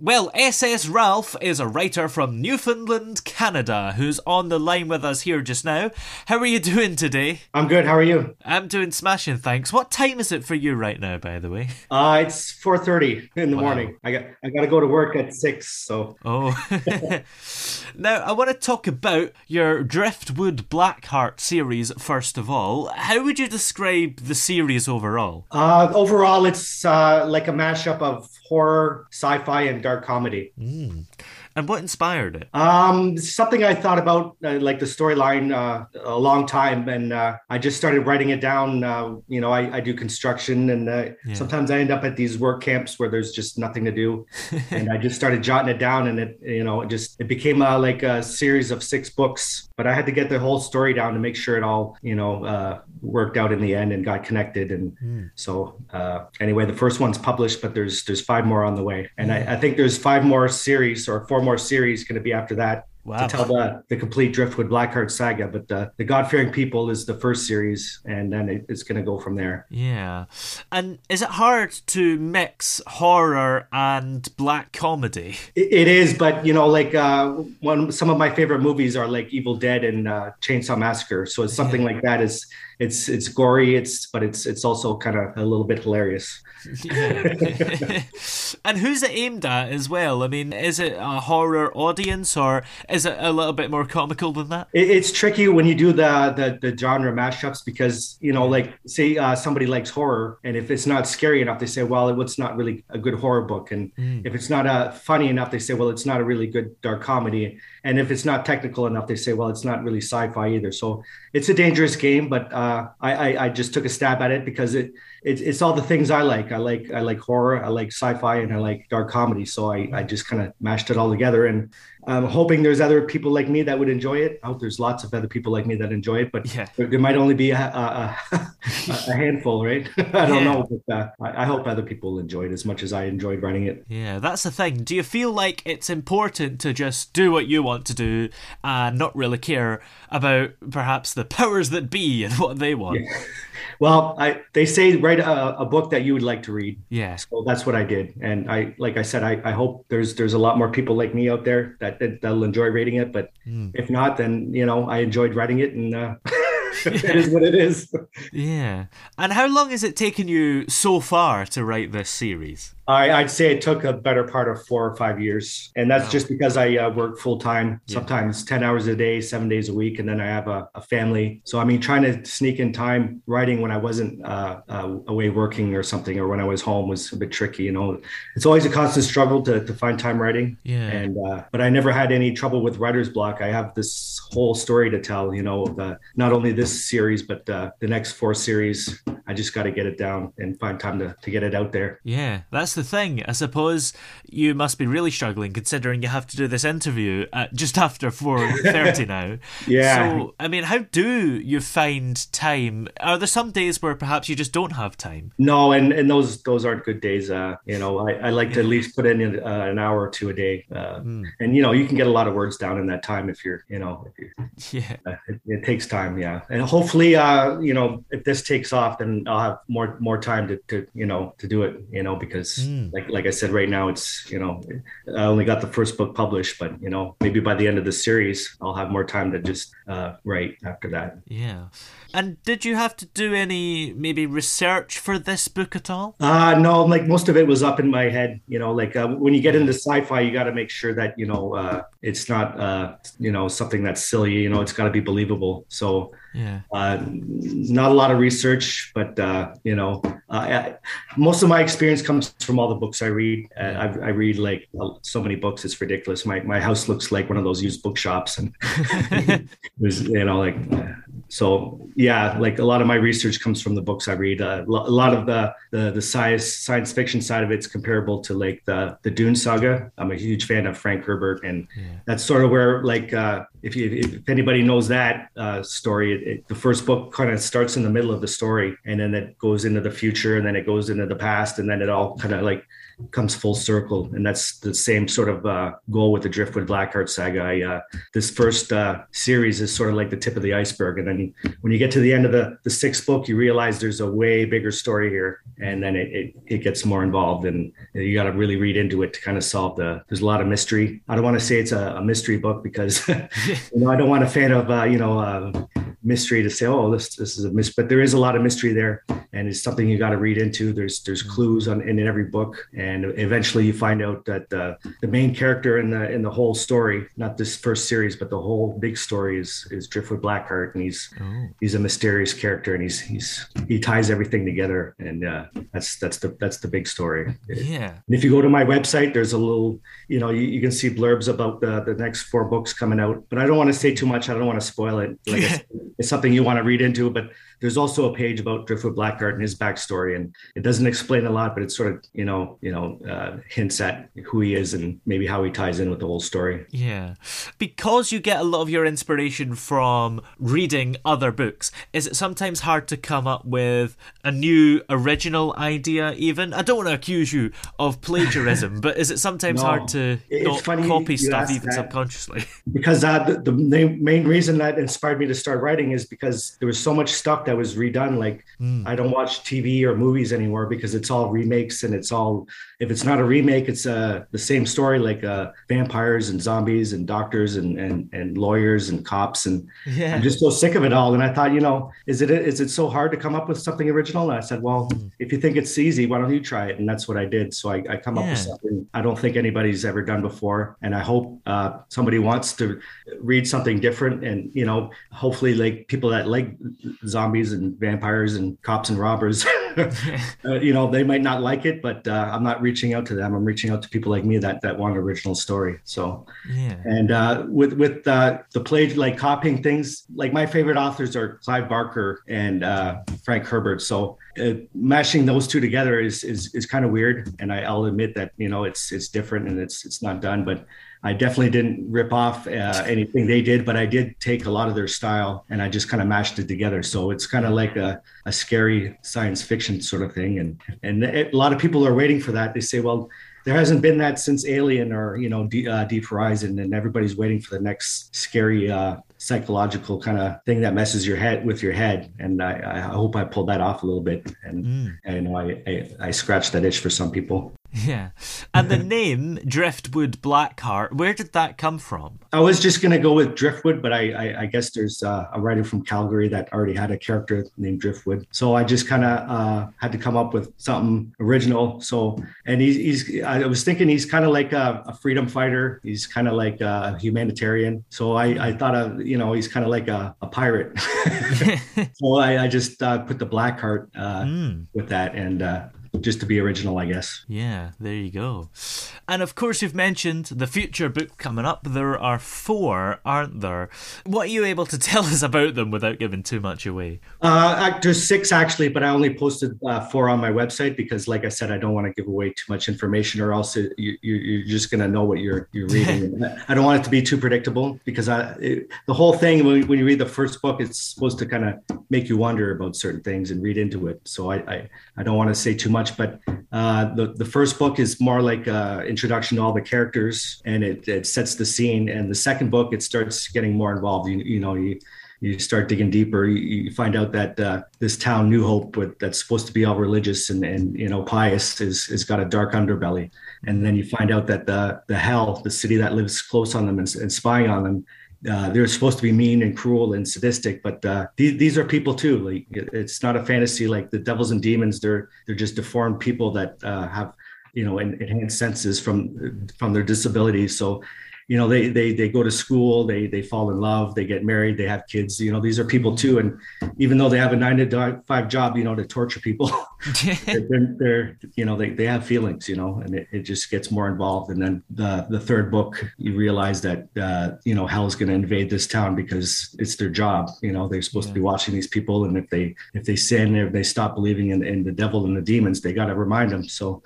Well, SS Ralph is a writer from Newfoundland, Canada, who's on the line with us here just now. How are you doing today? I'm good. How are you? I'm doing smashing, thanks. What time is it for you right now, by the way? Uh, it's 4:30 in the wow. morning. I got I got to go to work at six. So. Oh. now I want to talk about your Driftwood Blackheart series first of all. How would you describe the series overall? Uh, overall, it's uh, like a mashup of horror, sci-fi, and dark comedy. Mm. And what inspired it? Um, something I thought about, uh, like the storyline, uh, a long time, and uh, I just started writing it down. Uh, you know, I, I, do construction, and uh, yeah. sometimes I end up at these work camps where there's just nothing to do, and I just started jotting it down, and it, you know, it just it became uh, like a series of six books. But I had to get the whole story down to make sure it all, you know, worked out in the end and got connected. And mm. so, anyway, the first one's published, but there's there's five more on the way, and mm. I, I think there's five more series or four more more series going to be after that wow. to tell the, the complete Driftwood Blackheart saga. But uh, the God Fearing People is the first series, and then it, it's going to go from there. Yeah, and is it hard to mix horror and black comedy? it, it is, but you know, like uh, one some of my favorite movies are like Evil Dead and uh, Chainsaw Massacre. So it's something yeah. like that is it's it's gory, it's but it's it's also kind of a little bit hilarious. and who's it aimed at as well? I mean, is it a horror audience or is it a little bit more comical than that? It, it's tricky when you do the, the, the genre mashups because you know, like say uh, somebody likes horror, and if it's not scary enough, they say, well, it's not really a good horror book, and mm. if it's not uh, funny enough, they say, well, it's not a really good dark comedy, and if it's not technical enough, they say, well, it's not really sci-fi either. So it's a dangerous game, but uh, Uh, I, I, I just took a stab at it because it it's, it's all the things I like. I like I like horror, I like sci-fi, and I like dark comedy. So I, I just kind of mashed it all together. And I'm hoping there's other people like me that would enjoy it. I hope there's lots of other people like me that enjoy it, but yeah. there, there, might only be a, a, a, a handful, right? I don't yeah. know, but uh, I, I, hope other people enjoy it as much as I enjoyed writing it. Yeah, that's the thing. Do you feel like it's important to just do what you want to do and not really care about perhaps the powers that be and what they want? Yeah. Well, I they say write a, a, book that you would like to read. Yeah. So that's what I did, and I like I said, I, I hope there's there's a lot more people like me out there that, that will enjoy reading it. But mm. if not, then you know I enjoyed writing it, and uh, it is what it is. Yeah. And how long has it taken you so far to write this series? I, would say it took a better part of four or five years, and that's wow. just because I uh, work full time, yeah. sometimes ten hours a day, seven days a week, and then I have a, a family. So I mean, trying to sneak in time writing when I wasn't uh, uh, away working or something, or when I was home was a bit tricky. You know, it's always a constant struggle to, to find time writing. Yeah. And uh, but I never had any trouble with writer's block. I have this whole story to tell. You know, the, not only this series but uh, the next four series. I just got to get it down and find time to, to get it out there. Yeah, that's the thing. I suppose you must be really struggling considering you have to do this interview at just after 4.30 now. Yeah. So, I mean, how do you find time? Are there some days where perhaps you just don't have time? No, and, and those those aren't good days. Uh, you know, I, I like to at least put in uh, an hour or two a day. Uh, mm. And, you know, you can get a lot of words down in that time if you're, you know, if you're, yeah. Uh, it, it, takes time, yeah. And hopefully, uh, you know, if this takes off, then I'll have more more time to, to you know, to do it, you know, because mm. like like I said, right now it's you know I only got the first book published, but you know maybe by the end of the series I'll have more time to just uh, write after that. Yeah. And did you have to do any maybe research for this book at all? Uh no, like most of it was up in my head. You know, like uh, when you get into sci-fi, you got to make sure that you know uh, it's not uh, you know something that's silly. You know, it's got to be believable. So yeah, uh, not a lot of research, but uh, you know, uh, I, most of my experience comes from all the books I read. Uh, I, I, read like so many books; it's ridiculous. My my house looks like one of those used bookshops, and there's you know like so yeah, like a lot of my research comes from the books I read. Uh, a lot of the, the the science science fiction side of it's comparable to like the the Dune saga. I'm a huge fan of Frank Herbert, and yeah. That's sort of where like uh, if you if anybody knows that uh, story, it, it, the first book kind of starts in the middle of the story, and then it goes into the future, and then it goes into the past, and then it all kind of like comes full circle. And that's the same sort of uh, goal with the Driftwood Blackheart saga. I, uh, this first uh, series is sort of like the tip of the iceberg. And then when you get to the end of the, the sixth book, you realize there's a way bigger story here. And then it, it, it gets more involved. And you got to really read into it to kind of solve the, there's a lot of mystery. I don't want to say it's a, a mystery book because, you know, I don't want a fan of, uh, you know, uh, mystery to say, oh, this, this is a mystery, but there is a lot of mystery there. And it's something you got to read into. There's, there's clues on in every book. And and eventually you find out that uh, the main character in the in the whole story, not this first series, but the whole big story is is Driftwood Blackheart, and he's oh. he's a mysterious character, and he's he's he ties everything together, and uh, that's that's the that's the big story. Yeah. And if you go to my website, there's a little, you know, you, you can see blurbs about the the next four books coming out, but I don't want to say too much. I don't want to spoil it. Like yeah. it's, it's something you want to read into, but there's also a page about Driftwood Blackheart and his backstory, and it doesn't explain a lot, but it sort of you know you know uh, hints at who he is and maybe how he ties in with the whole story. Yeah, because you get a lot of your inspiration from reading other books. Is it sometimes hard to come up with a new original idea? Even I don't want to accuse you of plagiarism, but is it sometimes no, hard to not copy stuff even that. subconsciously? Because uh, the, the main reason that inspired me to start writing is because there was so much stuff that was redone. Like mm. I don't watch TV or movies anymore because it's all remakes and it's all if it's not a remake, it's uh, the same story like uh, vampires and zombies and doctors and, and and lawyers and cops and yeah. I'm just so sick of it all. And I thought, you know, is it is it so hard to come up with something original? And I said, well, mm. if you think it's easy, why don't you try it? And that's what I did. So I, I come yeah. up with something I don't think anybody's ever done before, and I hope uh, somebody wants to read something different. And you know, hopefully, like people that like zombies zombies and vampires and cops and robbers. uh, you know, they might not like it, but uh, I'm not reaching out to them. I'm reaching out to people like me that that want an original story. So, yeah. And uh, with with uh, the play, like copying things, like my favorite authors are Clive Barker and uh, Frank Herbert. So uh, mashing those two together is is, is kind of weird. And I, I'll admit that you know it's it's different and it's it's not done, but I definitely didn't rip off uh, anything they did, but I did take a lot of their style and I just kind of mashed it together. So it's kind of like a, a scary science fiction sort of thing. And and it, a lot of people are waiting for that. They say, well, there hasn't been that since Alien or you know D, uh, Deep Horizon, and everybody's waiting for the next scary uh, psychological kind of thing that messes your head with your head. And I, I hope I pulled that off a little bit, and, mm. and you know I, I I scratched that itch for some people. Yeah. And the name Driftwood Blackheart, where did that come from? I was just going to go with Driftwood, but I, I, I guess there's uh, a writer from Calgary that already had a character named Driftwood. So I just kind of uh, had to come up with something original. So, and he's, he's I was thinking he's kind of like a, a, freedom fighter. He's kind of like a humanitarian. So I, I thought of, you know, he's kind of like a, a pirate. so I, I just uh, put the Blackheart uh, mm. with that. And uh, just to be original, I guess. Yeah, there you go. And of course, you've mentioned the future book coming up. There are four, aren't there? What are you able to tell us about them without giving too much away? Uh, there's six actually, but I only posted uh, four on my website because, like I said, I don't want to give away too much information, or else it, you, you're just going to know what you're you're reading. I don't want it to be too predictable because I, it, the whole thing when, when you read the first book, it's supposed to kind of make you wonder about certain things and read into it. So I I, I don't want to say too much much, but uh, the the first book is more like an introduction to all the characters, and it, it sets the scene. And the second book, it starts getting more involved. You, you know, you you start digging deeper, you, find out that uh, this town, New Hope, with, that's supposed to be all religious and, and you know pious, is has got a dark underbelly. And then you find out that the the hell, the city that lives close on them and, and spying on them, uh, they're supposed to be mean and cruel and sadistic, but uh, these, these are people too. Like it's not a fantasy. Like the devils and demons, they're they're just deformed people that uh, have you know enhanced senses from from their disabilities. So you know they they they go to school they they fall in love they get married they have kids you know these are people too. And even though they have a nine to five job you know to torture people they're, they're, you know they, they have feelings you know and it, it just gets more involved. And then the the third book you realize that uh, you know hell's going to invade this town because it's their job you know they're supposed yeah. to be watching these people. And if they if they sin if they stop believing in, in the devil and the demons they got to remind them. So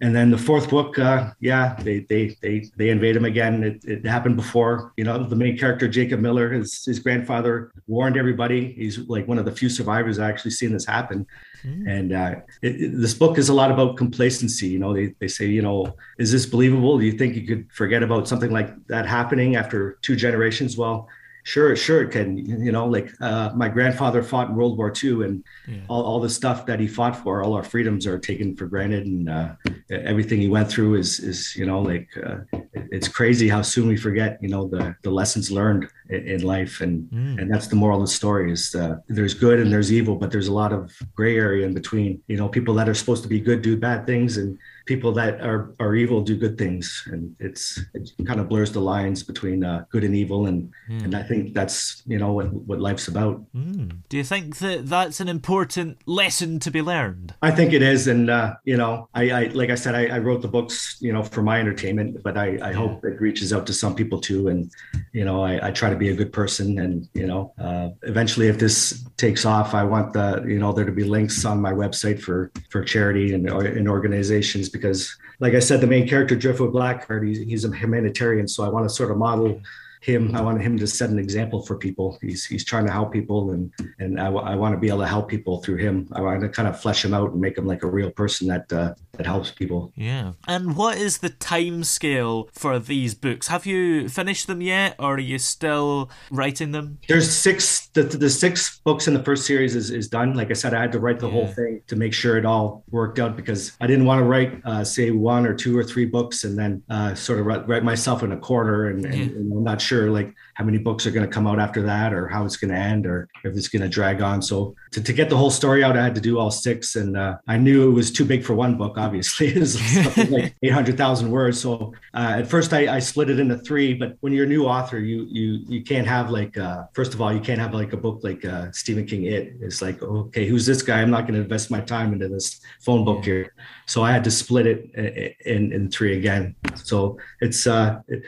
and then the fourth book, uh, yeah, they they they they invade him again. It, it, happened before. You know, the main character Jacob Miller, his his grandfather warned everybody. He's like one of the few survivors I actually seen this happen. Mm. And uh, it, this book is a lot about complacency. You know, they they say, you know, is this believable? Do you think you could forget about something like that happening after two generations? Well, sure sure it can you know like uh, my grandfather fought in world war ii and yeah. all, all the stuff that he fought for all our freedoms are taken for granted and uh, everything he went through is is you know like uh, it's crazy how soon we forget you know the the lessons learned in, in life and mm. and that's the moral of the story is uh, there's good and there's evil but there's a lot of gray area in between you know people that are supposed to be good do bad things and people that are are evil do good things, and it's it kind of blurs the lines between uh, good and evil, and mm. and I think that's you know what what life's about. Mm. Do you think that that's an important lesson to be learned? I think it is, and uh, you know, I, I like I said, I, I, wrote the books, you know, for my entertainment, but I, I yeah. hope it reaches out to some people too, and you know, I, I try to be a good person, and you know, uh, eventually, if this takes off, I want the you know there to be links on my website for for charity and or in organizations because, like I said, the main character Driftwood Blackheart, he's, he's a humanitarian, so I want to sort of model him. I wanted him to set an example for people. He's he's trying to help people, and and I, I want to be able to help people through him. I want to kind of flesh him out and make him like a real person that uh, that helps people. Yeah. And what is the time scale for these books? Have you finished them yet, or are you still writing them? There's six. The, the six books in the first series is, is done. Like I said, I had to write the yeah. whole thing to make sure it all worked out because I didn't want to write, uh, say, one or two or three books and then uh, sort of write, myself in a corner and, and, yeah. and I'm not sure like how many books are going to come out after that or how it's going to end or if it's going to drag on. So to, to get the whole story out, I had to do all six. And uh, I knew it was too big for one book, obviously. it's like 800,000 words. So uh, at first I, I, split it into three, but when you're a new author, you you you can't have like, uh, first of all, you can't have like a book like uh, Stephen King, It. It's like, okay, who's this guy? I'm not going to invest my time into this phone book here. So I had to split it in, in three again. So it's, uh, it,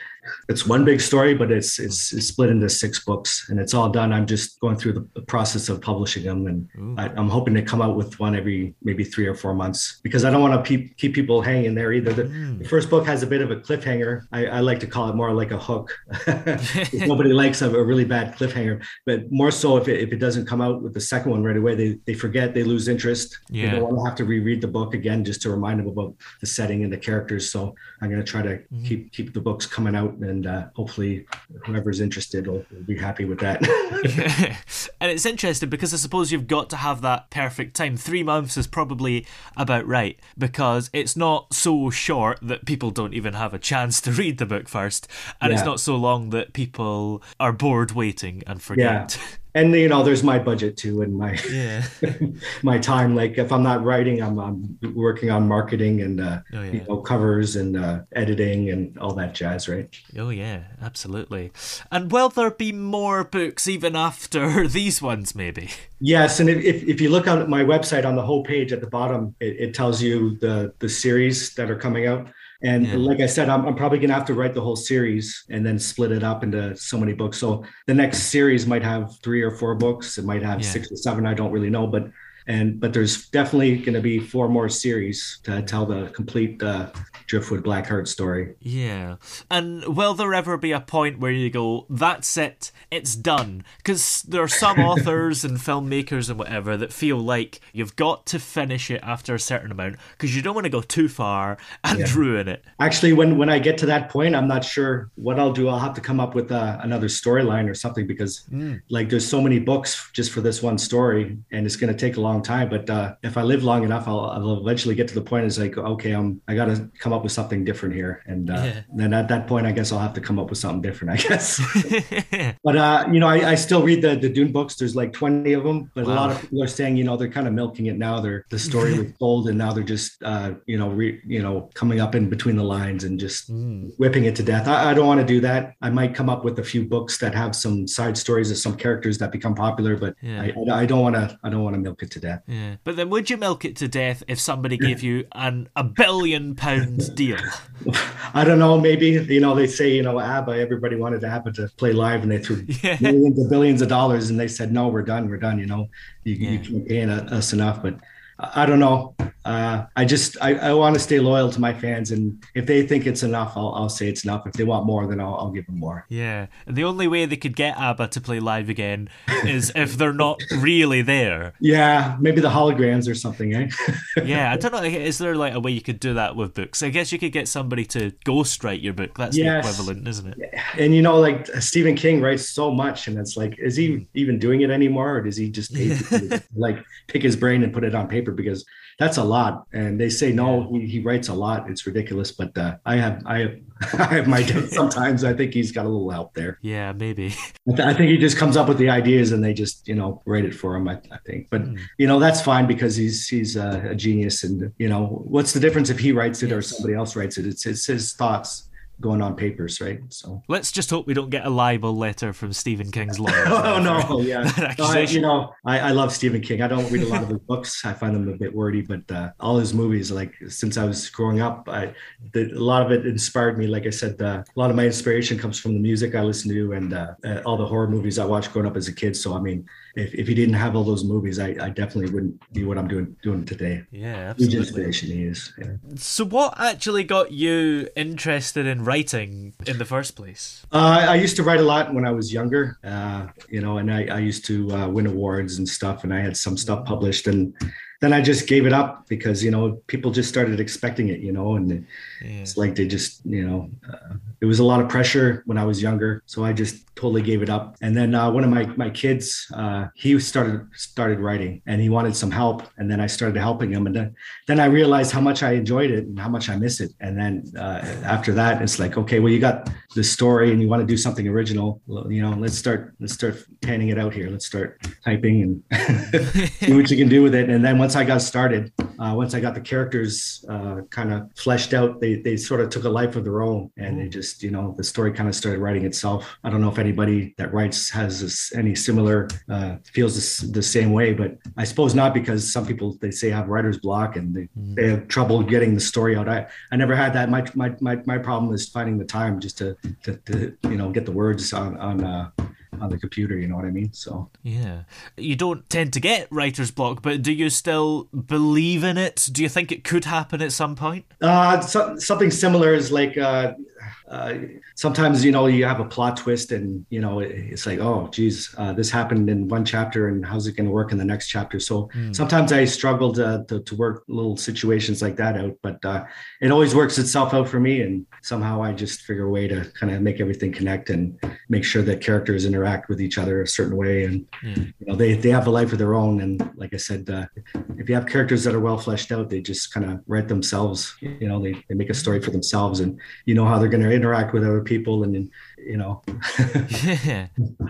it's one big story, but it's, it's, split into six books and it's all done. I'm just going through the process of publishing them, and I, am hoping to come out with one every maybe three or four months because I don't want to keep keep people hanging there either. The, mm. the, first book has a bit of a cliffhanger. I, I like to call it more like a hook. Nobody likes a, a, really bad cliffhanger, but more so if it, if it doesn't come out with the second one right away, they they forget, they lose interest. Yeah. They don't want to have to reread the book again just to remind them about the setting and the characters. So I'm going to try to mm. keep keep the books coming out, and uh, hopefully whoever's interested will, will be happy with that. and it's interesting because I suppose you've got to have that perfect time. Three months is probably about right because it's not so short that people don't even have a chance to read the book first, and yeah. it's not so long that people are bored waiting and forget. Yeah. and you know there's my budget too and my yeah. my time. Like if i'm not writing i'm, I'm working on marketing and uh, oh, yeah. you know covers and uh, editing and all that jazz right? Oh yeah. Absolutely. And will there be more books even after these ones maybe? Yes. And if, if you look on my website on the whole page at the bottom it, it tells you the the series that are coming out and yeah. like I said, I'm, I'm probably going to have to write the whole series and then split it up into so many books. So the next series might have three or four books. It might have yeah. six or seven. I don't really know, but and but there's definitely going to be four more series to tell the complete uh, Driftwood Blackheart story. Yeah. And will there ever be a point where you go, that's it, it's done? Because there are some authors and filmmakers and whatever that feel like you've got to finish it after a certain amount because you don't want to go too far and yeah. ruin it. Actually, when, when I get to that point, I'm not sure what I'll do. I'll have to come up with uh, another storyline or something because, mm. like, there's so many books just for this one story and it's going to take a long time. But uh, if I live long enough, I'll, I'll eventually get to the point. It's like, okay, I'm, I got to come up with something different here. And uh, yeah. then at that point, I guess I'll have to come up with something different, I guess. but, uh, you know, I, I, still read the, the Dune books. There's like 20 of them, but wow. a lot of people are saying, you know, they're kind of milking it now. They're, the story was told and now they're just, uh, you know, re, you know, coming up in between the lines and just mm. whipping it to death. I, I don't want to do that. I might come up with a few books that have some side stories of some characters that become popular, but yeah. I, I, don't want to, I don't want to milk it to death. Yeah. But then would you milk it to death if somebody gave you an, a billion pound deal? I don't know. Maybe you know they say you know ABBA. Everybody wanted ABBA to play live, and they threw yeah. millions of billions of dollars, and they said no, we're done, we're done. You know, you, yeah. you can't pay us enough. But I don't know. Uh, I just I, I want to stay loyal to my fans, and if they think it's enough, I'll, I'll say it's enough. If they want more, then I'll, I'll give them more. Yeah, and the only way they could get ABBA to play live again is if they're not really there. Yeah, maybe the holograms or something, eh? yeah, I don't know. Is there like a way you could do that with books? I guess you could get somebody to ghostwrite your book. That's yes. the equivalent, isn't it? And you know, like Stephen King writes so much, and it's like, is he even doing it anymore, or does he just like pick his brain and put it on paper? Because that's a lot. And they say no, he, he writes a lot. It's ridiculous. But uh, I have I have I have my doubts sometimes. I think he's got a little help there. Yeah, maybe. I, th- I, think he just comes up with the ideas and they just you know write it for him. I, I think, but mm. you know that's fine because he's he's uh, a genius. And you know what's the difference if he writes it yes. or somebody else writes it? It's it's his thoughts going on papers, right? So let's just hope we don't get a libel letter from Stephen King's lawyer. oh no, yeah, no, I, you know, I, I, love Stephen King. I don't read a lot of his books. I find them a bit wordy, but uh, all his movies, like since I was growing up, I the, a lot of it inspired me. Like I said, uh, a lot of my inspiration comes from the music I listen to and uh, uh all the horror movies I watched growing up as a kid. So I mean, if, if he didn't have all those movies, I, I definitely wouldn't be what I'm doing doing today. Yeah, absolutely. Huge inspiration he is. Yeah. So, what actually got you interested in writing in the first place? Uh, I used to write a lot when I was younger, uh, you know, and I, I used to uh, win awards and stuff, and I had some stuff published and then I just gave it up because you know people just started expecting it, you know, and yeah. it's like they just you know uh, it was a lot of pressure when I was younger, so I just totally gave it up. And then uh, one of my my kids, uh, he started started writing, and he wanted some help, and then I started helping him, and then then I realized how much I enjoyed it and how much I miss it. And then uh, after that, it's like okay, well you got this story and you want to do something original, you know, let's start let's start panning it out here. Let's start typing and see what you can do with it. And then once I got started, uh, once I got the characters uh, kind of fleshed out, they they sort of took a life of their own, and they just you know the story kind of started writing itself. I don't know if anybody that writes has this, any similar uh, feels this, the same way, but I suppose not because some people they say have writer's block and they, mm. they have trouble getting the story out. I, I never had that. My, my my my problem is finding the time just to to, to you know get the words on on uh, on the computer. You know what I mean? So yeah, you don't tend to get writer's block, but do you still believe in it? Do you think it could happen at some point? Uh, so, something similar is like uh, uh, sometimes you know you have a plot twist and you know it's like oh geez uh, this happened in one chapter and how's it going to work in the next chapter so mm. sometimes i struggle to, to, to, work little situations like that out but uh, it always works itself out for me and somehow i just figure a way to kind of make everything connect and make sure that characters interact with each other a certain way and mm. you know they, they have a life of their own and like i said uh, if you have characters that are well fleshed out they just kind of write themselves you know they, they make a story for themselves and you know how they're going to interact with other people and you know.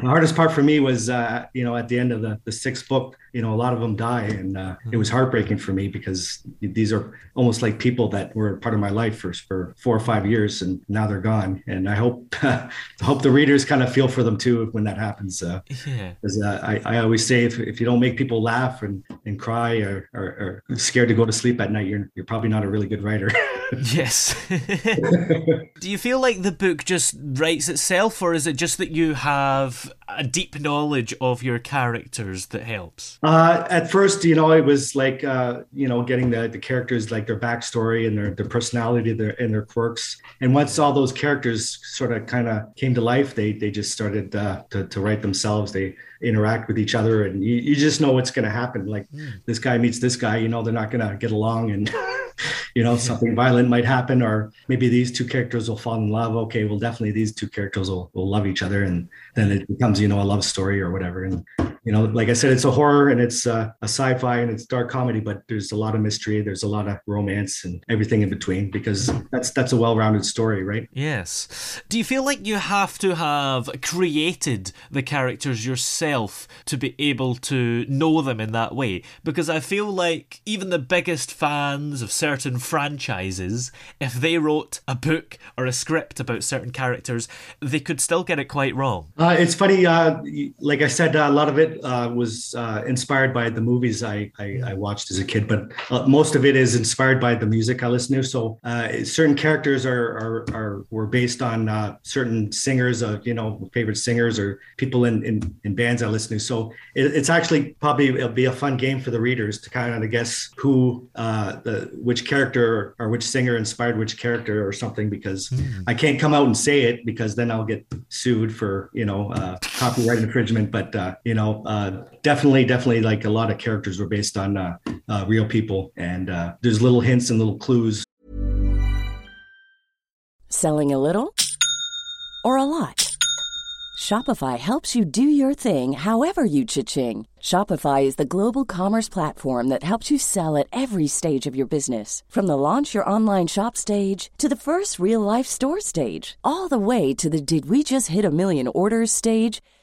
The hardest part for me was uh, you know at the end of the, the sixth book you know a lot of them die and uh, it was heartbreaking for me because these are almost like people that were part of my life for, for four or five years and now they're gone. And i hope hope the readers kind of feel for them too when that happens uh, yeah. uh, I, I always say if, if you don't make people laugh and, and cry or, or, or scared to go to sleep at night you're, you're probably not a really good writer Yes. Do you feel like the book just writes itself, or is it just that you have a deep knowledge of your characters that helps? Uh, at first, you know, it was like uh, you know getting the, the characters like their backstory and their their personality, their and their quirks. And once all those characters sort of kind of came to life, they they just started uh, to to write themselves. They interact with each other, and you, you just know what's going to happen. Like mm. this guy meets this guy, you know, they're not going to get along, and you know something violent might happen, or maybe these two characters will fall in love. Okay, well, definitely these two characters will, will love each other, and then it becomes you know a love story or whatever. And you know, like I said, it's a horror and it's uh, a sci-fi and it's dark comedy, but there's a lot of mystery, there's a lot of romance and everything in between because that's that's a well-rounded story, right? Yes. Do you feel like you have to have created the characters yourself to be able to know them in that way? Because I feel like even the biggest fans of certain franchises, if they wrote a book or a script about certain characters, they could still get it quite wrong. Uh, it's funny, uh, like I said, a lot of it uh, was uh, inspired by the movies I, I, I, watched as a kid, but uh, most of it is inspired by the music I listen to. So uh, certain characters are, are, are were based on uh, certain singers of you know favorite singers or people in, in, in bands I listen to. So it, it's actually probably it'll be a fun game for the readers to kind of guess who uh, the which character or which singer inspired which character or something because mm. I can't come out and say it because then I'll get sued for you know copyright infringement. But you know uh, definitely, definitely, like a lot of characters were based on uh, uh, real people, and uh, there's little hints and little clues. Selling a little or a lot. Shopify helps you do your thing, however you cha-ching. Shopify is the global commerce platform that helps you sell at every stage of your business, from the launch your online shop stage to the first real life store stage, all the way to the did we just hit a million orders stage.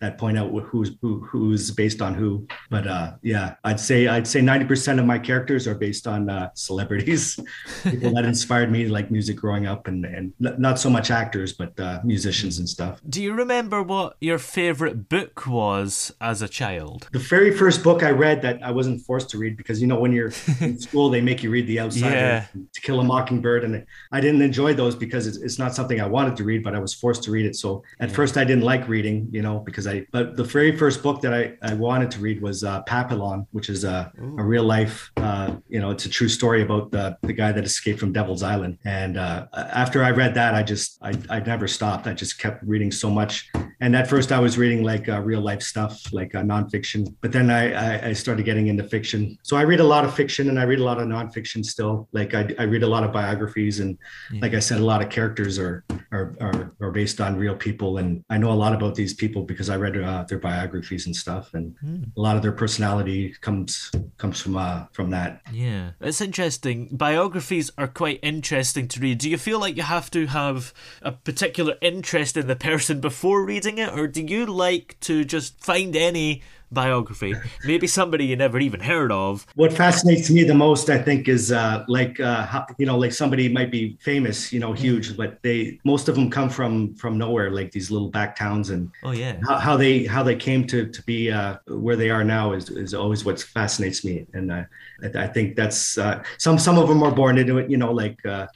That point out who's who, who's based on who. But uh, yeah, I'd say I'd say ninety percent of my characters are based on uh, celebrities, people that inspired me, to like music growing up, and and not so much actors, but uh, musicians and stuff. Do you remember what your favorite book was as a child? The very first book I read that I wasn't forced to read because you know when you're in school they make you read The Outsider, yeah. To Kill a Mockingbird, and I didn't enjoy those because it's, it's not something I wanted to read, but I was forced to read it. So at first I didn't like reading, you know, because I but the very first book that I, I wanted to read was uh, Papillon, which is a, a real life uh, you know it's a true story about the the guy that escaped from Devil's Island. And uh, after I read that, I just I I never stopped. I just kept reading so much. And at first, I was reading like uh, real life stuff, like uh, nonfiction. But then I, I I started getting into fiction. So I read a lot of fiction and I read a lot of nonfiction still. Like I I read a lot of biographies and like I said, a lot of characters are are are, are based on real people. And I know a lot about these people because I read uh, their biographies and stuff. And a lot of their personality comes comes from uh, from that. Yeah, it's interesting. Biographies are quite interesting to read. Do you feel like you have to have a particular interest in the person before reading it, or do you like to just find any biography, maybe somebody you never even heard of? What fascinates me the most, I think, is uh, like uh, how, you know, like somebody might be famous, you know, huge, but they most of them come from from nowhere, like these little back towns, and Oh yeah, how, how they how they came to to be uh, where they are now is is always what fascinates me, and uh, I, I think that's uh, some some of them are born into it, you know, like uh,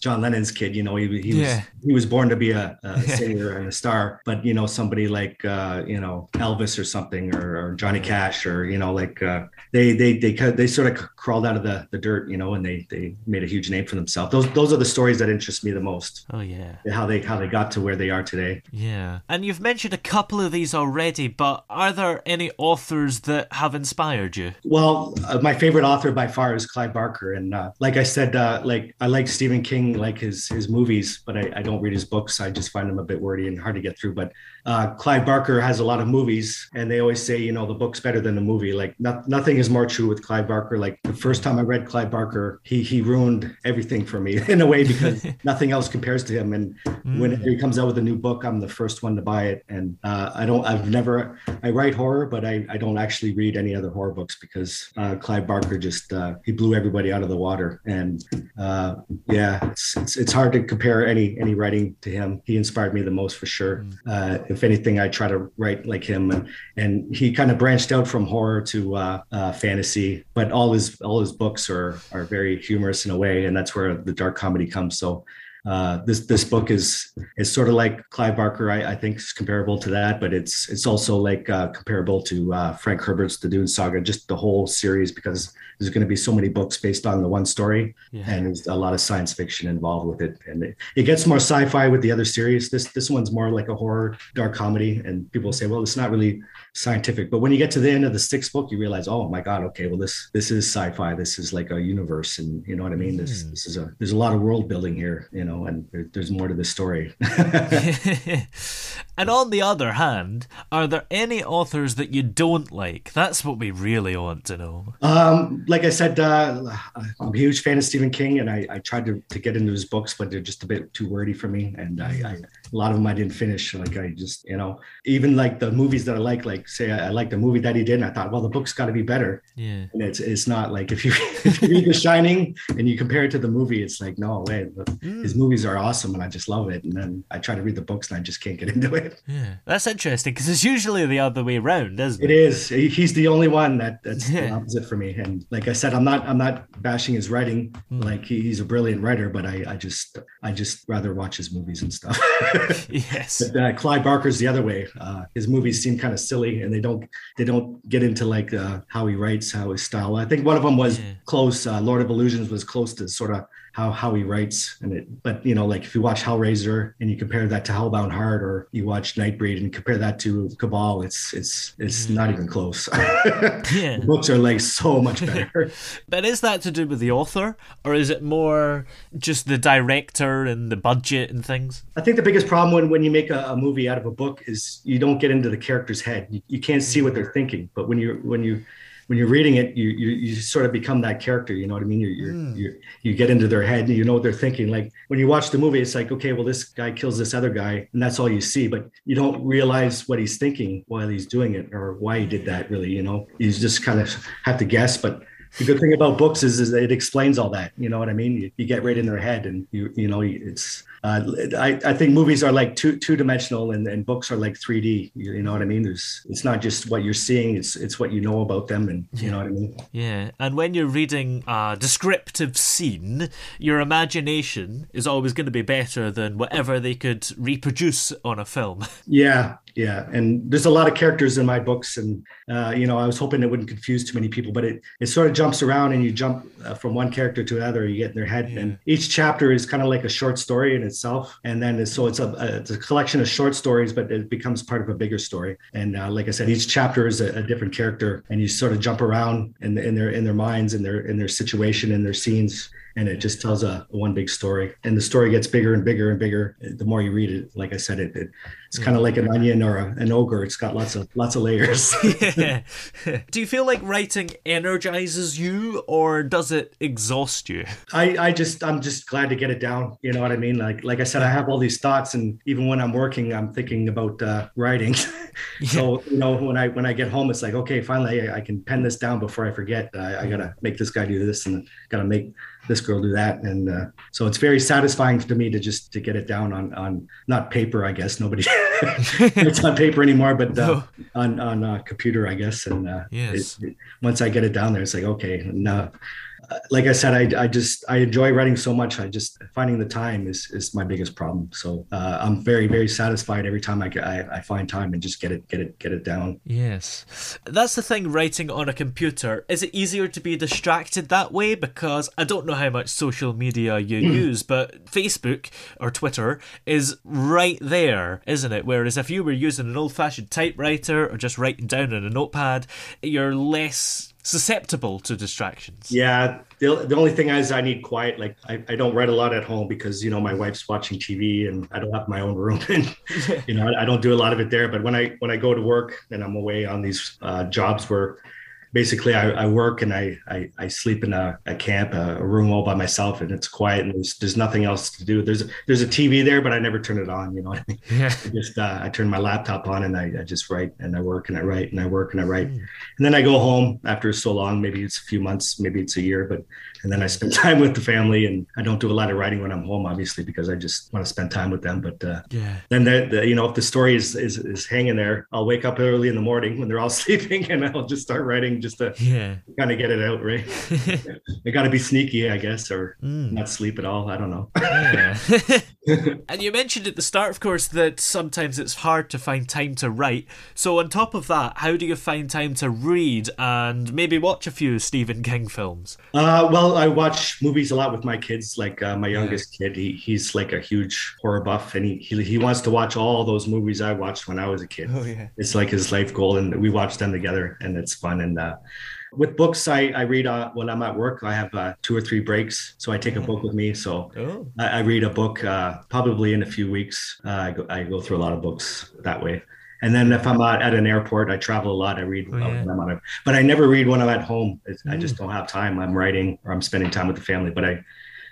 John Lennon's kid, you know, he, he was he was born to be a, a singer and a star, but you know, somebody like uh, you know Elvis or something, or, or Johnny Cash, or you know, like uh, they they they they sort of crawled out of the, the dirt, you know, and they they made a huge name for themselves. Those those are the stories that interest me the most. oh yeah. How they how they got to where they are today. Yeah. And you've mentioned a couple of these already, but are there any authors that have inspired you? Well, uh, my favorite author by far is Clive Barker, and uh, like I said, uh, like I like Stephen King, like his his movies, but I, I don't read his books. I just find them a bit wordy and hard to get through. But uh, Clive Barker has a lot of movies, and they always say, you know, the book's better than the movie. Like no, nothing is more true with Clive Barker. Like the first time I read Clive Barker, he he ruined everything for me in a way because nothing else compares to him. And when he comes out with a new book, I'm the first one to buy it. And uh, I don't, I've never, I write horror, but I, I don't actually read any other horror books because uh, Clive Barker just uh, he blew everybody out of the water. And uh, yeah, it's, it's it's hard to compare any any writing to him. He inspired me the most for sure. Uh, if anything, I try to write like him. And, and he kind of branched out from horror to uh, fantasy, but all his all his books are are very humorous in a way, and that's where the dark comedy comes. So uh, this this book is is sort of like Clive Barker. I, I think is comparable to that, but it's it's also like uh, comparable to uh, Frank Herbert's The Dune Saga, just the whole series because there's going to be so many books based on the one story, Yeah. and there's a lot of science fiction involved with it, and it, it gets more sci-fi with the other series. This this one's more like a horror dark comedy, and people say, well, it's not really scientific, but when you get to the end of the sixth book, you realize, oh my god, okay, well this this is sci-fi. This is like a universe, and you know what I mean. This hmm. this is a there's a lot of world building here, you know, and there, there's more to this story. and on the other hand, are there any authors that you don't like? That's what we really want to know. Um, like I said, uh, I'm a huge fan of Stephen King, and I, I tried to, to get into his books, but they're just a bit too wordy for me. And I, I, a lot of them I didn't finish. Like I just, you know, even like the movies that I like, like say I, I like the movie that he did, and I thought, well, the book's got to be better. Yeah. And it's it's not like if you if you read The Shining and you compare it to the movie, it's like no way. The- His movies are awesome, and I just love it. And then I try to read the books, and I just can't get into it. Yeah. That's interesting because it's usually the other way around, isn't It it? is. He's the only one that that's the opposite for me. And like I said, I'm not I'm not bashing his writing. Hmm. Like he, he's a brilliant writer, but I I just I just rather watch his movies and stuff. Yes. But, uh, Clive Barker's the other way. Uh, his movies seem kind of silly, and they don't they don't get into like uh, how he writes, how his style. I think one of them was Yeah. close. Uh, Lord of Illusions was close to sort of how how he writes, and it. But you know, like if you watch Hellraiser and you compare that to Hellbound Heart, or you watch Nightbreed and compare that to Cabal, it's it's it's mm. not even close. Yeah. Books are like so much better. But is that to do with the author, or is it more just the director and the budget and things? I think the biggest problem when, when you make a, a movie out of a book is you don't get into the character's head. You, you can't see what they're mm. thinking. But when you when you when you're reading it, you, you you sort of become that character. You know what I mean? You you hmm. you you get into their head and you know what they're thinking. Like when you watch the movie, it's like okay, well this guy kills this other guy, and that's all you see. But you don't realize what he's thinking while he's doing it or why he did that. Really, you know, you just kind of have to guess. But the good thing about books is, is it explains all that. You know what I mean? You, you get right in their head, and you you know it's. Uh, I, I think movies are like two two dimensional, and, and books are like three D. You, you know what I mean? There's it's not just what you're seeing; it's it's what you know about them, and you know what I mean. Yeah, and when you're reading a descriptive scene, your imagination is always going to be better than whatever they could reproduce on a film. Yeah, yeah. And there's a lot of characters in my books, and uh, you know, I was hoping it wouldn't confuse too many people, but it it sort of jumps around, and you jump uh, from one character to another. You get in their head, Yeah. and each chapter is kind of like a short story in itself, and then it's, so it's a, a it's a collection of short stories, but it becomes part of a bigger story. And uh, like I said, each chapter is a, a different character, and you sort of jump around in, in their in their minds, in their in their situation, in their scenes and it just tells a, one big story and the story gets bigger and bigger and bigger the more you read it like i said it, it it's kind of like an onion or a, an ogre it's got lots of lots of layers Yeah. Do you feel like writing energizes you or does it exhaust you? I, I just I'm just glad to get it down. You know what I mean? Like like I said, I have all these thoughts, and even when I'm working, I'm thinking about uh, writing. so you know when I when I get home, it's like okay, finally I, I can pen this down before I forget. I, I gotta make this guy do this, and gotta make this girl do that, and uh, so it's very satisfying to me to just to get it down on on not paper, I guess. Nobody it's on paper anymore, but uh, on on uh, computer, I guess. And uh, Yes. it- it- once I get it down there, it's like okay, now like I said, I, I just I enjoy writing so much. I just finding the time is is my biggest problem. So uh, I'm very very satisfied every time I, I I find time and just get it get it get it down. Yes. That's the thing writing on a computer. Is it easier to be distracted that way? Because I don't know how much social media you use, but Facebook or Twitter is right there, isn't it? Whereas if you were using an old fashioned typewriter or just writing down on a notepad, you're less susceptible to distractions. Yeah, the, the only thing is I need quiet. Like I, I don't write a lot at home because you know my wife's watching TV and I don't have my own room and you know I, I don't do a lot of it there. But when I when I go to work and I'm away on these uh, jobs where basically I, I work and I, I I sleep in a, a camp, a, a room all by myself and it's quiet and there's there's nothing else to do. There's there's a TV there, but I never turn it on. You know what I mean? Yeah. I just uh, I turn my laptop on and I, I just write and I work and I write and I work and I write. And then I go home after so long, maybe it's a few months, maybe it's a year, but and then I spend time with the family and I don't do a lot of writing when I'm home, obviously, because I just want to spend time with them. But uh, Yeah. then the, the you know if the story is, is is hanging there, I'll wake up early in the morning when they're all sleeping and I'll just start writing just to Yeah. kind of get it out, right? I got to be sneaky, I guess, or Mm. not sleep at all. I don't know. Yeah. and you mentioned at the start, of course, that sometimes it's hard to find time to write. So, on top of that, how do you find time to read and maybe watch a few Stephen King films? Uh, well, I watch movies a lot with my kids. Like uh, my youngest kid, he, he's like a huge horror buff, and he, he he wants to watch all those movies I watched when I was a kid. Oh, yeah. It's like his life goal, and we watch them together, and it's fun. And uh, with books, I, I read uh, when I'm at work. I have uh, two or three breaks, so I take a book with me. So Oh. I, I read a book uh, probably in a few weeks. Uh, I, go, I go through a lot of books that way. And then if I'm at, at an airport, I travel a lot. I read, Oh, yeah. when I'm on a, but I never read when I'm at home. It's, I just don't have time. I'm writing or I'm spending time with the family. But I,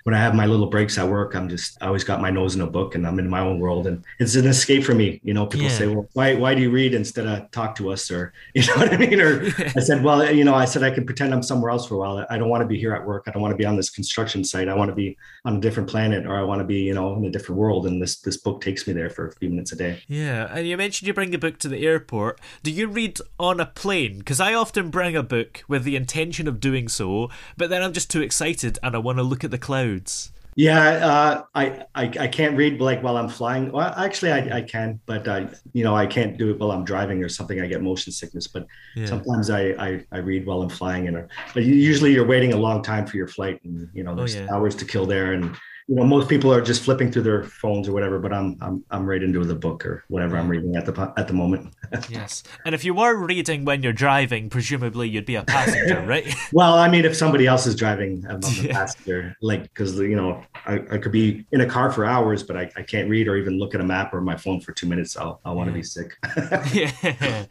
when I have my little breaks at work, I'm just I always got my nose in a book and I'm in my own world, and it's an escape for me. You know, people Yeah. say, "Well, why why do you read instead of talk to us?" Or you know what I mean? Or I said, "Well, you know, I said I can pretend I'm somewhere else for a while. I don't want to be here at work. I don't want to be on this construction site. I want to be on a different planet, or I want to be, you know, in a different world." And this this book takes me there for a few minutes a day. Yeah, and you mentioned you bring a book to the airport. Do you read on a plane? Because I often bring a book with the intention of doing so, but then I'm just too excited and I want to look at the clouds. Yeah, uh, I, I I can't read like while I'm flying. Well, actually, I, I can, but uh, you know, I can't do it while I'm driving or something. I get motion sickness. But Yeah. sometimes I, I I read while I'm flying, and uh, but usually you're waiting a long time for your flight, and you know, there's yeah. hours to kill there, and you know, most people are just flipping through their phones or whatever. But I'm I'm I'm right into the book or whatever I'm reading at the at the moment. Yes. And if you were reading when you're driving, presumably you'd be a passenger, right? Well, I mean, if somebody else is driving, I'm a Yeah. passenger. Like, because you know, I, I could be in a car for hours, but I, I can't read or even look at a map or my phone for two minutes. I'll I'll want to be sick. yeah.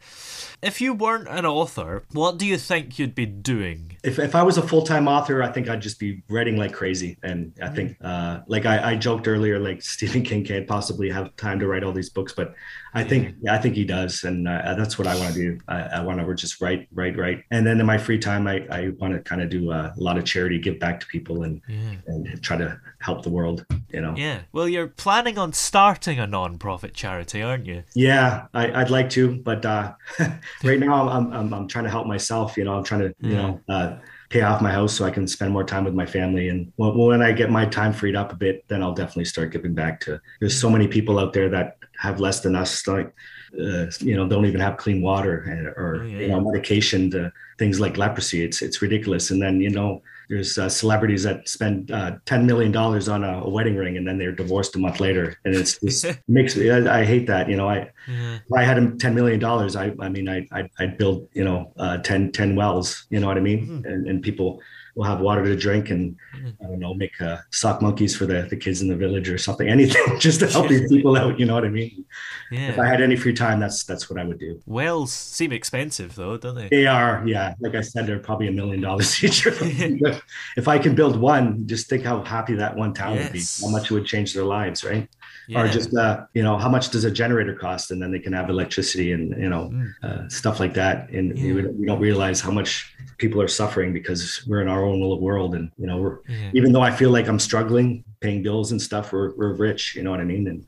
If you weren't an author, what do you think you'd be doing? if if I was a full time author, I think I'd just be writing like crazy. And I think, uh, like I, I joked earlier, like Stephen King can't possibly have time to write all these books, but I think yeah, I think he does, and uh, that's what I want to do. I, I want to just write, write, write, and then in my free time, I, I want to kind of do uh, a lot of charity, give back to people, and and try to help the world. You know. Yeah. Well, you're planning on starting a non-profit charity, aren't you? Yeah, I, I'd like to, but uh, right now I'm, I'm I'm trying to help myself. You know, I'm trying to you know uh, pay off my house so I can spend more time with my family. And when, when I get my time freed up a bit, then I'll definitely start giving back to. There's so many people out there that have less than us. Like uh, you know don't even have clean water and, or Oh, yeah. you know medication to things like leprosy. It's it's ridiculous. And then you know there's uh, celebrities that spend uh, ten million dollars on a, a wedding ring and then they're divorced a month later, and it's just makes me. I, I hate that. You know, I Yeah. if I had ten million dollars, I I mean I I'd, I'd build you know uh, 10, 10 wells. You know what I mean? Mm-hmm. And and people will have water to drink and I don't know make uh, sock monkeys for the the kids in the village or something. Anything just to help these people out. You know what I mean? If I had any free time, that's that's what I would do. Wells seem expensive though, don't they? They are, yeah. Like I said, they're probably a million dollars each. If I can build one, just think how happy that one town would be. How much it would change their lives, right? Yeah. Or just, uh, you know, how much does a generator cost, and then they can have electricity and you know uh, stuff like that. And Mm. Yeah. we, don't, we don't realize how much people are suffering because we're in our own little world, and you know, we're Yeah. even though I feel like I'm struggling paying bills and stuff, we're we're rich. You know what I mean? And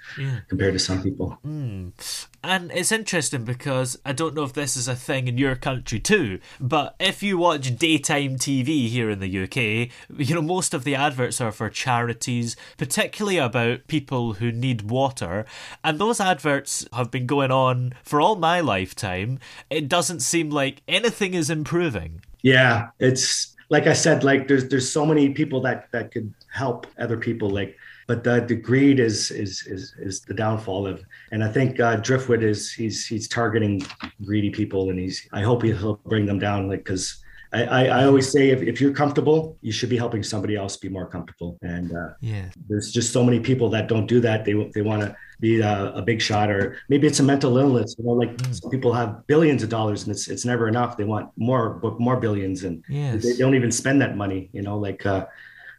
compared to some people. And it's interesting because I don't know if this is a thing in your country too, but if you watch daytime TV here in the UK, you know, most of the adverts are for charities, particularly about people who need water. And those adverts have been going on for all my lifetime. It doesn't seem like anything is improving. Yeah, it's like I said, like there's there's so many people that that could help other people, like but the, the greed is is is is the downfall of and I think uh, Driftwood is he's he's targeting greedy people and he's I hope he'll bring them down like because. I, I, I always say if, if you're comfortable, you should be helping somebody else be more comfortable. And uh, Yeah. there's just so many people that don't do that. They they want to be a, a big shot, or maybe it's a mental illness. You know, like some people have billions of dollars and it's it's never enough. They want more, but more billions, and Yes. they don't even spend that money. You know, like uh,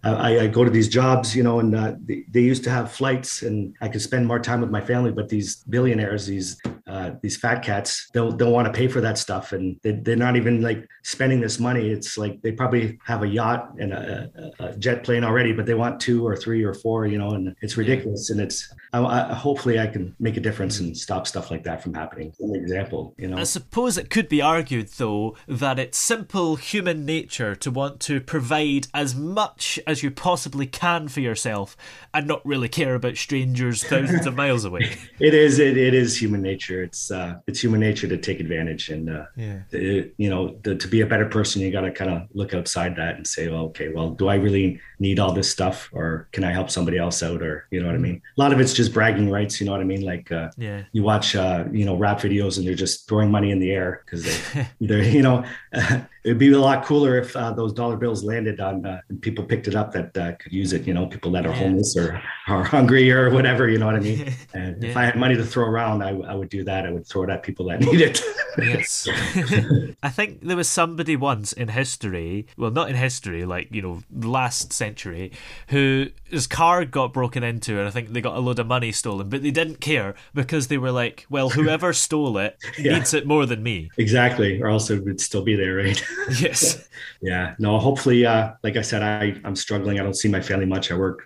I, I go to these jobs, you know, and uh, they, they used to have flights, and I could spend more time with my family. But these billionaires, these uh, these fat cats, don't don't want to pay for that stuff, and they, they're not even like spending this money. It's like they probably have a yacht and a, a, a jet plane already, but they want two or three or four, you know, and it's ridiculous. And it's I, I, hopefully I can make a difference and stop stuff like that from happening. An example, you know. I suppose it could be argued, though, that it's simple human nature to want to provide as much as you possibly can for yourself and not really care about strangers thousands of miles away. It is. It, it is human nature. It's uh, it's human nature to take advantage, and uh, Yeah. it- you know, to, to be a better person, you got to kind of look outside that and say, well, okay, well, do I really need all this stuff, or can I help somebody else out, or you know what I mean? A lot of it's just bragging rights. You know what I mean? Like, uh, Yeah. you watch, uh, you know, rap videos, and they're just throwing money in the air because they, they're, you know, it'd be a lot cooler if uh, those dollar bills landed on uh, and people picked it up that uh, could use it. You know, people that are Yeah. homeless or are hungry or whatever. You know what I mean? And if I had money to throw around, I, I would do that. I would throw it at people that need it. Yes. I think there was somebody once in history, well, not in history, like, you know, last century, who his car got broken into and I think they got a load of money stolen, but they didn't care because they were like, well, whoever stole it Yeah. needs it more than me. exactly. Or else it would still be there, right? Yes. yeah. No, hopefully, uh, like I said, I, I'm struggling. I don't see my family much. I work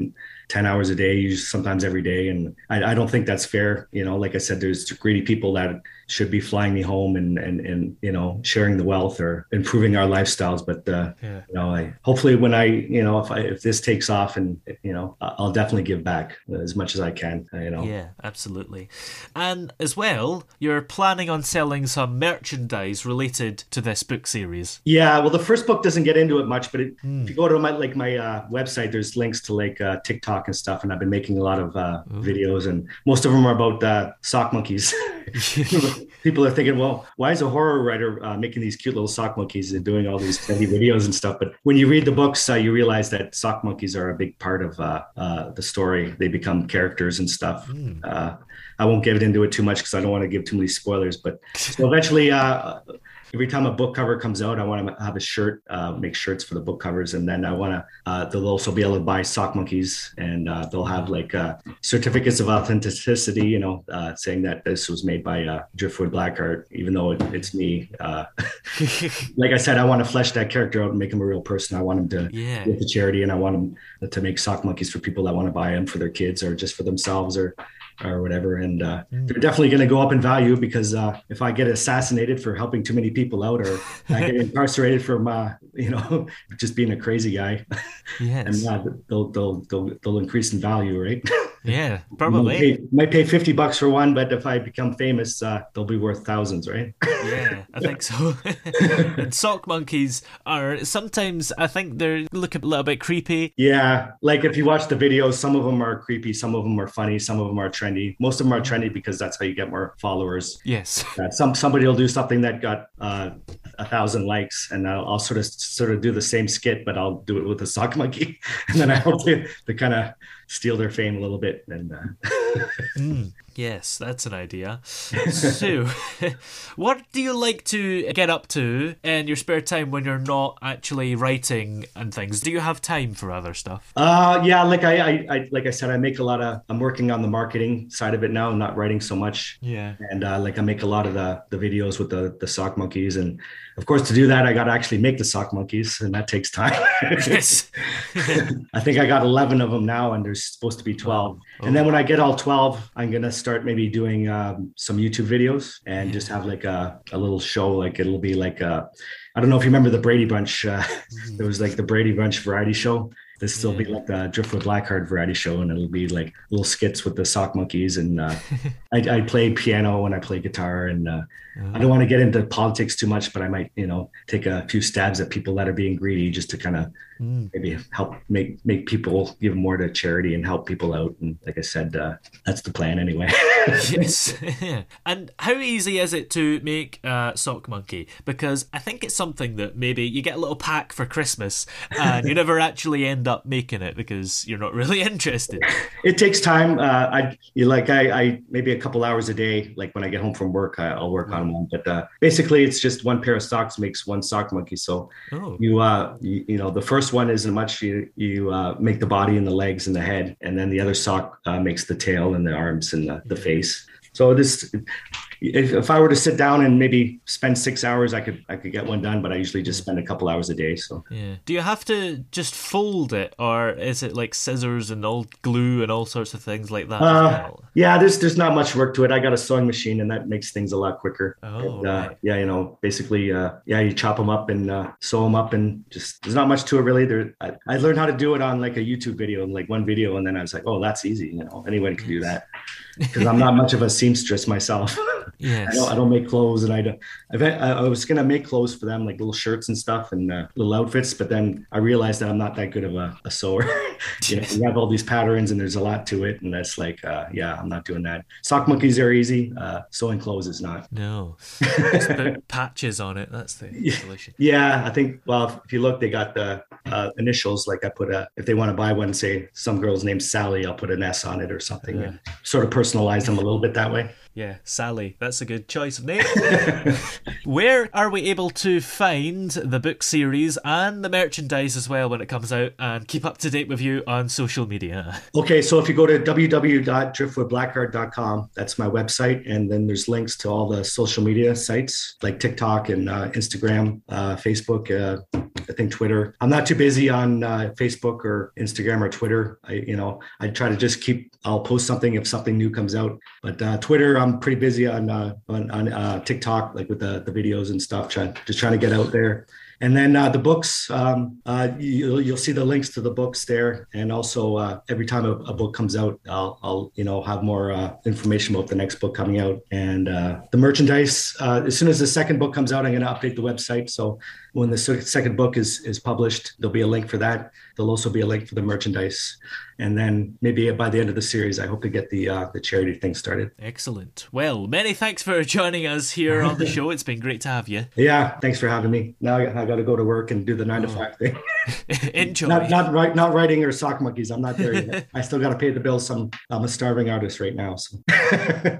10 hours a day, sometimes every day. And I, I don't think that's fair. You know, like I said, there's greedy people that should be flying me home and, and, and, you know, sharing the wealth or improving our lifestyles. But, uh, Yeah. you know, I, hopefully when I, you know, if I, if this takes off and, you know, I'll definitely give back as much as I can, you know. Yeah, absolutely. And as well, you're planning on selling some merchandise related to this book series. Yeah, well, the first book doesn't get into it much, but it, if you go to my like my uh, website, there's links to like uh, TikTok and stuff, and I've been making a lot of uh, videos, and most of them are about uh, sock monkeys. People are thinking, well, why is a horror writer uh, making these cute little sock monkeys and doing all these trendy videos and stuff? But when you read the books, uh, you realize that sock monkeys are a big part of uh, uh, the story. They become characters and stuff. Uh, I won't get into it too much because I don't want to give too many spoilers. But so eventually, uh, every time a book cover comes out, I want to have a shirt, uh, make shirts for the book covers, and then I want to. Uh, they'll also be able to buy sock monkeys, and uh, they'll have like uh, certificates of authenticity, you know, uh, saying that this was made by uh, Driftwood Blackheart, even though it, it's me. Uh, like I said, I want to flesh that character out and make him a real person. I want him to Yeah. give to charity, and I want him to make sock monkeys for people that want to buy them for their kids or just for themselves or or whatever. And uh, they're definitely going to go up in value because uh, if I get assassinated for helping too many people out, or I get incarcerated from uh, you know just being a crazy guy, Yes. and uh, they'll, they'll they'll they'll increase in value, right? Yeah, Might probably. pay, might pay 50 bucks for one, but if I become famous, uh, they'll be worth thousands, right? Yeah, I think so. and sock monkeys are sometimes I think they look a little bit creepy. Yeah, like if you watch the videos, some of them are creepy, some of them are funny, some of them are trendy. Most of them are trendy because that's how you get more followers. Yes. Uh, some somebody will do something that got uh, a thousand likes, and I'll, I'll sort of sort of do the same skit, but I'll do it with a sock monkey, and then I hope to, to kind of steal their fame a little bit. And uh, Yes, that's an idea. So, what do you like to get up to in your spare time when you're not actually writing and things? Do you have time for other stuff? Uh, yeah, like I, I, I, like I said, I make a lot of. I'm working on the marketing side of it now. I'm not writing so much, Yeah. and uh, like I make a lot of the the videos with the the sock monkeys, and of course to do that, I got to actually make the sock monkeys, and that takes time. Yes. I think I got 11 of them now, and there's supposed to be 12. And then when I get all 12, I'm gonna start maybe doing um, some YouTube videos and just have like a, a little show. Like it'll be like a, I don't know if you remember the Brady Bunch. Uh, there was like the Brady Bunch variety show. This will be like the Driftwood Blackheart variety show, and it'll be like little skits with the sock monkeys. And uh, I, I play piano and I play guitar, and uh, I don't want to get into politics too much, but I might, you know, take a few stabs at people that are being greedy, just to kind of maybe help make make people give more to charity and help people out. And like I said, uh, that's the plan anyway. yes. and how easy is it to make a sock monkey? Because I think it's something that maybe you get a little pack for Christmas and you never actually end up making it because you're not really interested. it takes time. Uh, I you like I, I maybe a couple hours a day. Like when I get home from work, I, I'll work on one. But uh, basically, it's just one pair of socks makes one sock monkey. So Oh. you uh you, you know the first one isn't much. You you uh, make the body and the legs and the head, and then the other sock uh, makes the tail and the arms and the, the face. So this, if, if I were to sit down and maybe spend six hours, I could I could get one done. But I usually just spend a couple hours a day. So Yeah. Do you have to just fold it, or is it like scissors and all glue and all sorts of things like that? Uh, well? yeah, there's there's not much work to it. I got a sewing machine, and that makes things a lot quicker. Oh, And, uh, right. yeah, you know, basically, uh, yeah, you chop them up and uh, sew them up, and just there's not much to it really. There, I, I learned how to do it on like a YouTube video, like one video, and then I was like, oh, that's easy. You know, anyone can do that because I'm not much of a seamstress myself. I Yes. don't, I don't make clothes, and I don't. I I was gonna make clothes for them, like little shirts and stuff, and uh, little outfits. But then I realized that I'm not that good of a, a sewer. you know, have all these patterns, and there's a lot to it, and that's like, uh, yeah, I'm not doing that. Sock monkeys are easy. Uh, sewing clothes is not. No. Patches on it. That's the solution. Yeah, I think. Well, if you look, they got the uh, initials. Like I put a, if they want to buy one, say some girl's name's Sally, I'll put an S on it or something, and sort of personalize them a little bit that way. Yeah, Sally. That's a good choice of name. Where are we able to find the book series and the merchandise as well when it comes out and keep up to date with you on social media? Okay, so if you go to www.driftwoodblackheart.com, that's my website, and then there's links to all the social media sites like TikTok and uh, Instagram, uh, Facebook, uh, I think Twitter. I'm not too busy on uh, Facebook or Instagram or Twitter. I, you know, I try to just keep. I'll post something if something new comes out, but uh, Twitter, I'm pretty busy on uh, on, on uh, TikTok, like with the, the videos and stuff. Trying just trying to get out there. And then uh, the books, um, uh, you'll, you'll see the links to the books there. And also, uh, every time a, a book comes out, I'll, I'll you know have more uh, information about the next book coming out and uh, the merchandise. Uh, as soon as the second book comes out, I'm going to update the website. So when the second book is is published, there'll be a link for that. There'll also be a link for the merchandise. And then maybe by the end of the series, I hope to get the uh, the charity thing started. Excellent. Well, many thanks for joining us here on the show. It's been great to have you. Yeah, thanks for having me. Now I got to go to work and do the nine to five thing. Enjoy. not not right not writing or sock monkeys i'm not there yet i still got to pay the bills some i'm a starving artist right now so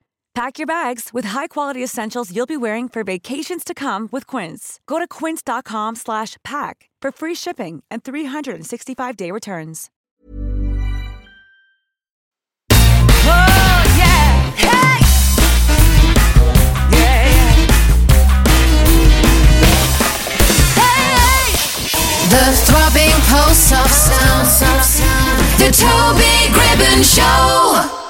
Pack your bags with high-quality essentials you'll be wearing for vacations to come with Quince. Go to quince.com slash pack for free shipping and 365-day returns. Oh yeah, hey, yeah, yeah. Hey, The throbbing pulse of sound. The Toby Gribbon Show.